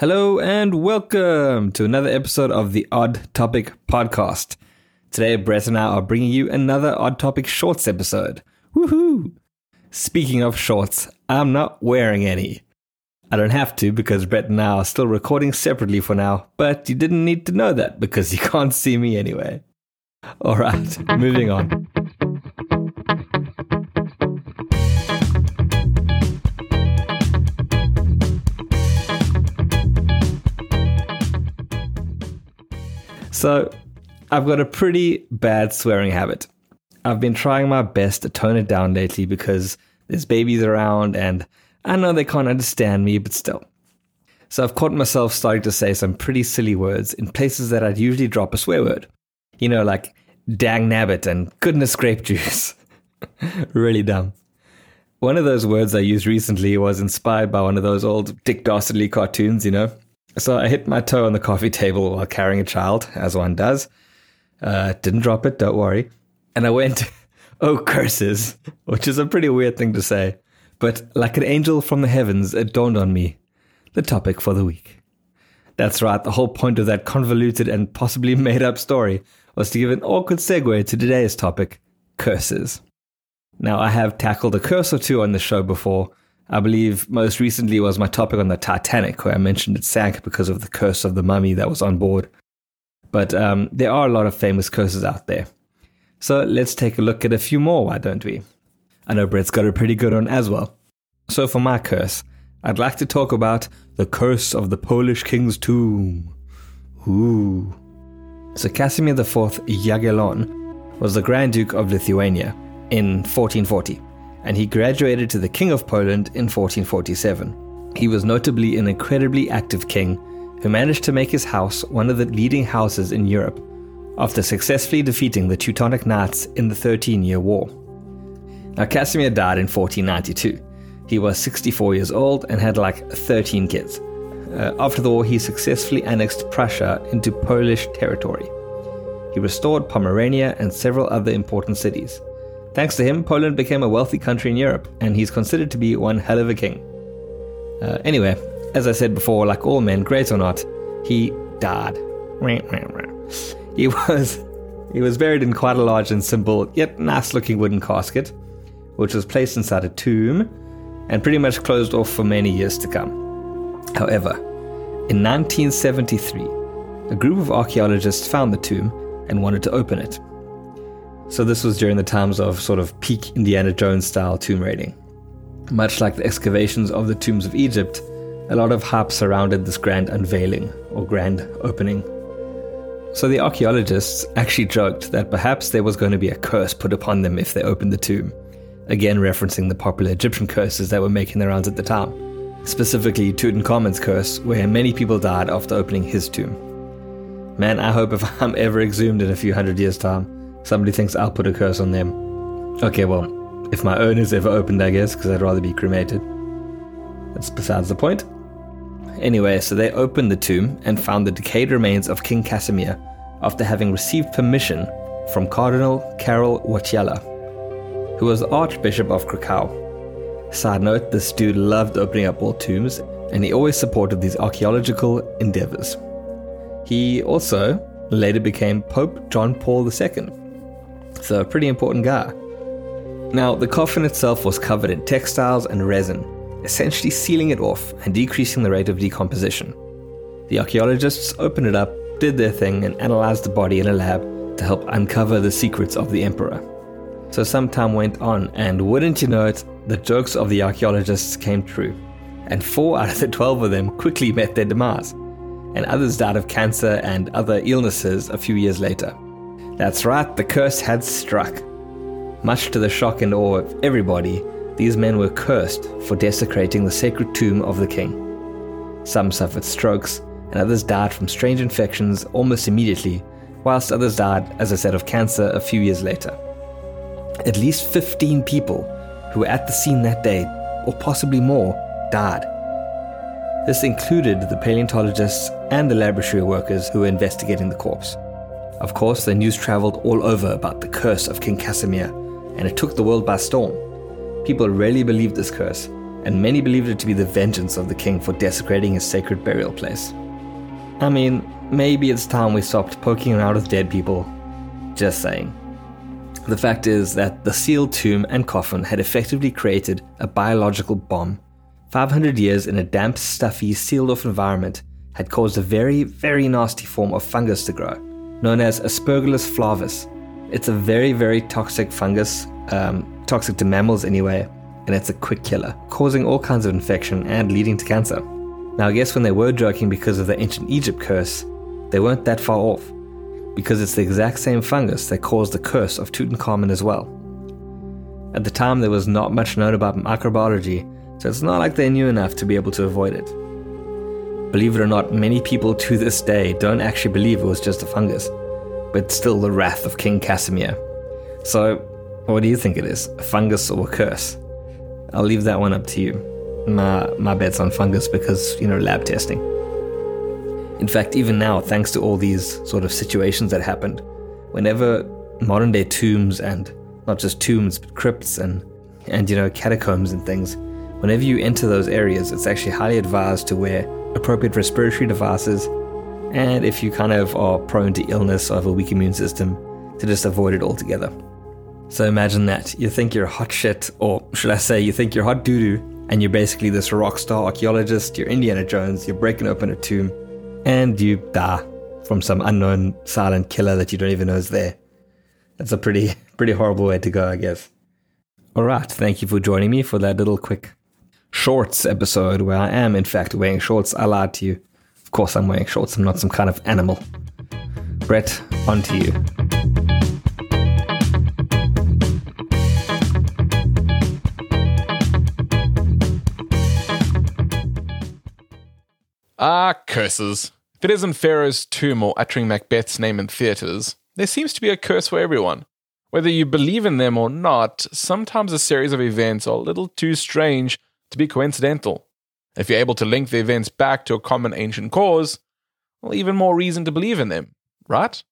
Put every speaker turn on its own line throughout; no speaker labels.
Hello and welcome to another episode of the Odd Topic Podcast. Today, Brett and I are bringing you another Odd Topic Shorts episode. Woohoo! Speaking of shorts, I'm not wearing any. I don't have to because Brett and I are still recording separately for now, but you didn't need to know that because you can't see me anyway. Alright, moving on. So, I've got a pretty bad swearing habit. I've been trying my best to tone it down lately because there's babies around and I know they can't understand me, but still. So I've caught myself starting to say some pretty silly words in places that I'd usually drop a swear word. You know, like dang nabbit and goodness grape juice. really dumb. One of those words I used recently was inspired by one of those old Dick Dastardly cartoons, you know? So I hit my toe on the coffee table while carrying a child, as one does. Uh, didn't drop it, don't worry. And I went, oh, curses, which is a pretty weird thing to say. But like an angel from the heavens, it dawned on me the topic for the week. That's right, the whole point of that convoluted and possibly made up story was to give an awkward segue to today's topic curses. Now, I have tackled a curse or two on the show before. I believe most recently was my topic on the Titanic, where I mentioned it sank because of the curse of the mummy that was on board. But um, there are a lot of famous curses out there. So let's take a look at a few more, why don't we? I know Brett's got a pretty good one as well. So for my curse, I'd like to talk about the curse of the Polish king's tomb. Ooh. So Casimir IV Jagiellon was the Grand Duke of Lithuania in 1440, and he graduated to the King of Poland in 1447. He was notably an incredibly active king who managed to make his house one of the leading houses in Europe after successfully defeating the Teutonic Knights in the Thirteen Year War. Now, Casimir died in 1492. He was 64 years old and had like 13 kids. Uh, after the war, he successfully annexed Prussia into Polish territory. He restored Pomerania and several other important cities. Thanks to him, Poland became a wealthy country in Europe, and he's considered to be one hell of a king. Uh, anyway, as I said before, like all men, great or not, he died. He was he was buried in quite a large and simple, yet nice looking wooden casket, which was placed inside a tomb and pretty much closed off for many years to come. However, in 1973, a group of archaeologists found the tomb and wanted to open it. So this was during the times of sort of peak Indiana Jones style tomb raiding. Much like the excavations of the tombs of Egypt, a lot of hype surrounded this grand unveiling or grand opening. So the archaeologists actually joked that perhaps there was going to be a curse put upon them if they opened the tomb, again referencing the popular Egyptian curses that were making the rounds at the time, specifically Tutankhamun's curse, where many people died after opening his tomb. Man, I hope if I'm ever exhumed in a few hundred years' time, somebody thinks I'll put a curse on them. Okay, well, if my urn is ever opened, I guess, because I'd rather be cremated. That's besides the point. Anyway, so they opened the tomb and found the decayed remains of King Casimir after having received permission from Cardinal Karol Wojtyla, who was Archbishop of Krakow. Side note, this dude loved opening up old tombs and he always supported these archaeological endeavors. He also later became Pope John Paul II, so a pretty important guy. Now, the coffin itself was covered in textiles and resin, essentially sealing it off and decreasing the rate of decomposition. The archaeologists opened it up, did their thing, and analyzed the body in a lab to help uncover the secrets of the emperor. So some time went on, and wouldn't you know it, the jokes of the archaeologists came true. And four out of the twelve of them quickly met their demise, and others died of cancer and other illnesses a few years later. That's right, the curse had struck. Much to the shock and awe of everybody, these men were cursed for desecrating the sacred tomb of the king. Some suffered strokes, and others died from strange infections almost immediately, whilst others died, as I said, of cancer a few years later. At least 15 people who were at the scene that day, or possibly more, died. This included the paleontologists and the laboratory workers who were investigating the corpse. Of course, the news traveled all over about the curse of King Casimir, and it took the world by storm. People really believed this curse, and many believed it to be the vengeance of the king for desecrating his sacred burial place. I mean, maybe it's time we stopped poking around with dead people. Just saying. The fact is that the sealed tomb and coffin had effectively created a biological bomb. 500 years in a damp, stuffy, sealed off environment had caused a very, very nasty form of fungus to grow, known as Aspergillus flavus. It's a very, very toxic fungus, um, toxic to mammals anyway, and it's a quick killer, causing all kinds of infection and leading to cancer. Now, I guess when they were joking because of the ancient Egypt curse, they weren't that far off, because it's the exact same fungus that caused the curse of Tutankhamun as well. At the time, there was not much known about microbiology, so it's not like they knew enough to be able to avoid it. Believe it or not, many people to this day don't actually believe it was just a fungus, but still the wrath of King Casimir. So, what do you think it is? A fungus or a curse? I'll leave that one up to you. My, my bet's on fungus because, you know, lab testing. In fact, even now, thanks to all these sort of situations that happened, whenever modern day tombs and not just tombs, but crypts and, and you know, catacombs and things, whenever you enter those areas, it's actually highly advised to wear appropriate respiratory devices. And if you kind of are prone to illness or have a weak immune system, to just avoid it altogether. So imagine that. You think you're hot shit, or should I say, you think you're hot doo doo, and you're basically this rock star archaeologist, you're Indiana Jones, you're breaking open a tomb, and you die from some unknown silent killer that you don't even know is there. That's a pretty, pretty horrible way to go, I guess. Alright, thank you for joining me for that little quick shorts episode where I am, in fact, wearing shorts. I lied to you. Of course, I'm wearing shorts, I'm not some kind of animal. Brett, on to you.
Ah, curses. If it isn't Pharaoh's tomb or uttering Macbeth's name in theatres, there seems to be a curse for everyone. Whether you believe in them or not, sometimes a series of events are a little too strange to be coincidental. If you're able to link the events back to a common ancient cause, well, even more reason to believe in them, right?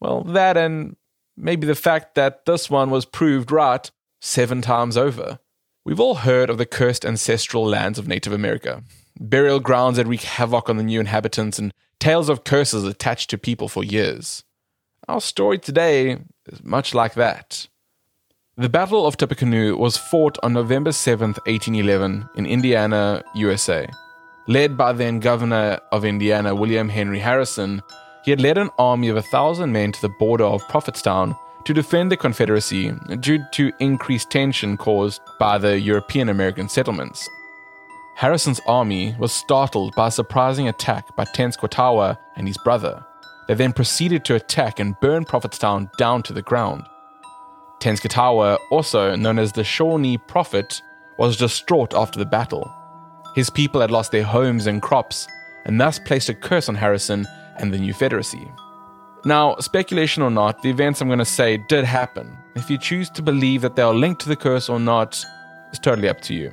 Well, that and maybe the fact that this one was proved right seven times over. We've all heard of the cursed ancestral lands of Native America, burial grounds that wreak havoc on the new inhabitants, and tales of curses attached to people for years. Our story today is much like that. The Battle of Tippecanoe was fought on November 7, 1811, in Indiana, USA. Led by then Governor of Indiana, William Henry Harrison, he had led an army of a thousand men to the border of Prophetstown to defend the Confederacy due to increased tension caused by the European American settlements. Harrison's army was startled by a surprising attack by Tenskwatawa and his brother. They then proceeded to attack and burn Prophetstown down to the ground. Tenskwatawa, also known as the Shawnee Prophet, was distraught after the battle. His people had lost their homes and crops, and thus placed a curse on Harrison and the new Federacy. Now, speculation or not, the events I'm going to say did happen. If you choose to believe that they are linked to the curse or not, is totally up to you.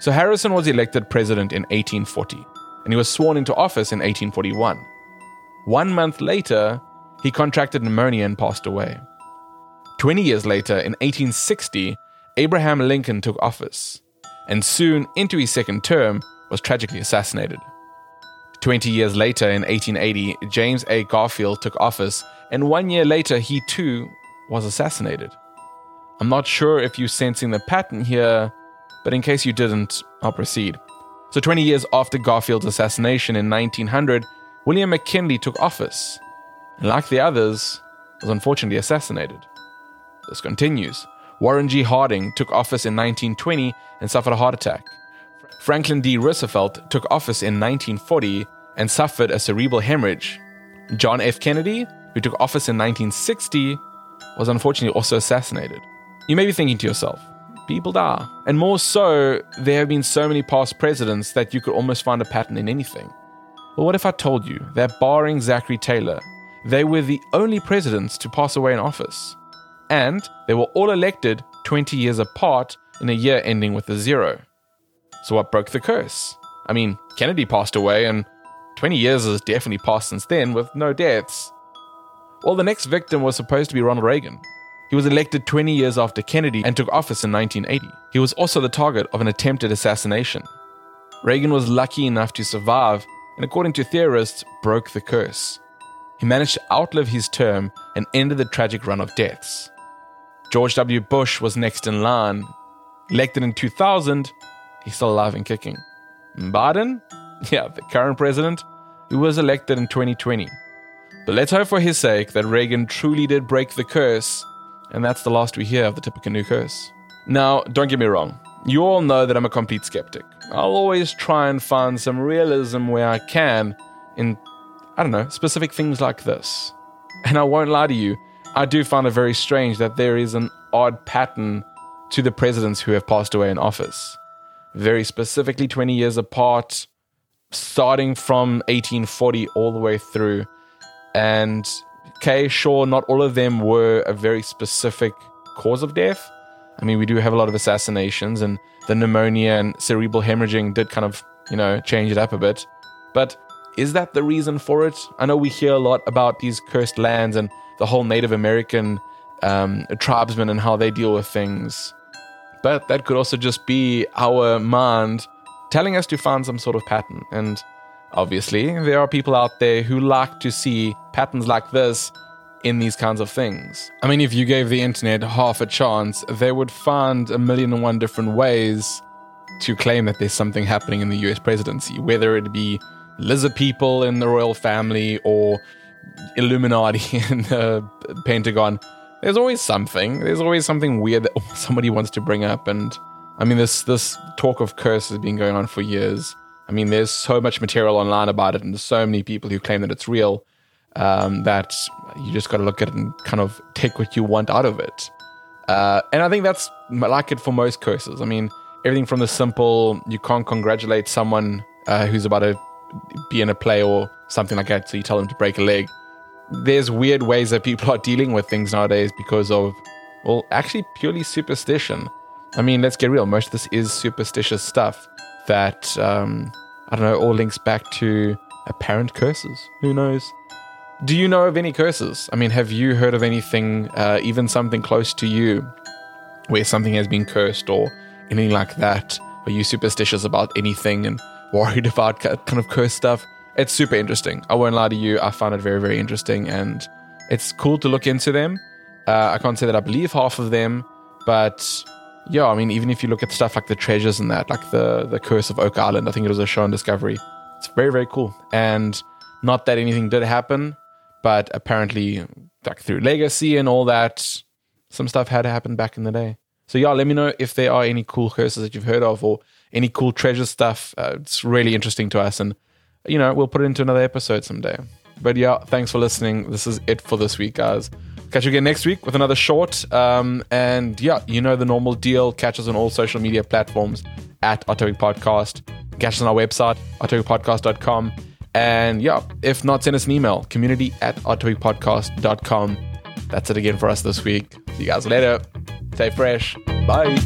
So Harrison was elected president in 1840, and he was sworn into office in 1841. One month later, he contracted pneumonia and passed away. 20 years later, in 1860, Abraham Lincoln took office, and soon into his second term was tragically assassinated. 20 years later, in 1880, James A. Garfield took office, and one year later, he too was assassinated. I'm not sure if you're sensing the pattern here, but in case you didn't, I'll proceed. So, 20 years after Garfield's assassination in 1900, William McKinley took office, and like the others, was unfortunately assassinated. This continues. Warren G. Harding took office in 1920 and suffered a heart attack. Franklin D. Roosevelt took office in 1940 and suffered a cerebral hemorrhage. John F. Kennedy, who took office in 1960, was unfortunately also assassinated. You may be thinking to yourself, people die. And more so, there have been so many past presidents that you could almost find a pattern in anything. Well, what if I told you that barring Zachary Taylor, they were the only presidents to pass away in office? And they were all elected 20 years apart in a year ending with a zero. So, what broke the curse? I mean, Kennedy passed away, and 20 years has definitely passed since then with no deaths. Well, the next victim was supposed to be Ronald Reagan. He was elected 20 years after Kennedy and took office in 1980. He was also the target of an attempted assassination. Reagan was lucky enough to survive and, according to theorists, broke the curse. He managed to outlive his term and ended the tragic run of deaths. George W. Bush was next in line. Elected in 2000, he's still alive and kicking. Biden, yeah, the current president, who was elected in 2020. But let's hope for his sake that Reagan truly did break the curse, and that's the last we hear of the Tippecanoe curse. Now, don't get me wrong, you all know that I'm a complete skeptic. I'll always try and find some realism where I can in, I don't know, specific things like this. And I won't lie to you, I do find it very strange that there is an odd pattern to the presidents who have passed away in office. Very specifically 20 years apart, starting from 1840 all the way through. And, okay, sure, not all of them were a very specific cause of death. I mean, we do have a lot of assassinations, and the pneumonia and cerebral hemorrhaging did kind of, you know, change it up a bit. But is that the reason for it? I know we hear a lot about these cursed lands and the whole Native American um, tribesmen and how they deal with things. But that could also just be our mind telling us to find some sort of pattern. And obviously, there are people out there who like to see patterns like this in these kinds of things. I mean, if you gave the internet half a chance, they would find a million and one different ways to claim that there's something happening in the US presidency, whether it be lizard people in the royal family or Illuminati and the Pentagon. There's always something. There's always something weird that somebody wants to bring up. And I mean, this this talk of curse has been going on for years. I mean, there's so much material online about it, and there's so many people who claim that it's real um, that you just got to look at it and kind of take what you want out of it. Uh, and I think that's like it for most curses. I mean, everything from the simple you can't congratulate someone uh, who's about to be in a play or something like that, so you tell them to break a leg. There's weird ways that people are dealing with things nowadays because of, well, actually purely superstition. I mean, let's get real. Most of this is superstitious stuff that, um, I don't know, all links back to apparent curses. Who knows? Do you know of any curses? I mean, have you heard of anything, uh, even something close to you, where something has been cursed or anything like that? Are you superstitious about anything and worried about kind of cursed stuff? It's super interesting. I won't lie to you. I find it very, very interesting, and it's cool to look into them. Uh, I can't say that I believe half of them, but yeah, I mean, even if you look at stuff like the treasures and that, like the the Curse of Oak Island, I think it was a show on Discovery. It's very, very cool, and not that anything did happen, but apparently, like through legacy and all that, some stuff had happened back in the day. So yeah, let me know if there are any cool curses that you've heard of or any cool treasure stuff. Uh, it's really interesting to us, and you know we'll put it into another episode someday. But yeah, thanks for listening. This is it for this week, guys. Catch you again next week with another short. Um, and yeah, you know the normal deal. Catch us on all social media platforms at Odd Topic Podcast. Catch us on our website, oddtopicpodcast.com. And yeah, if not, send us an email, community at oddtopicpodcast.com. That's it again for us this week. See you guys later. Stay fresh. Bye.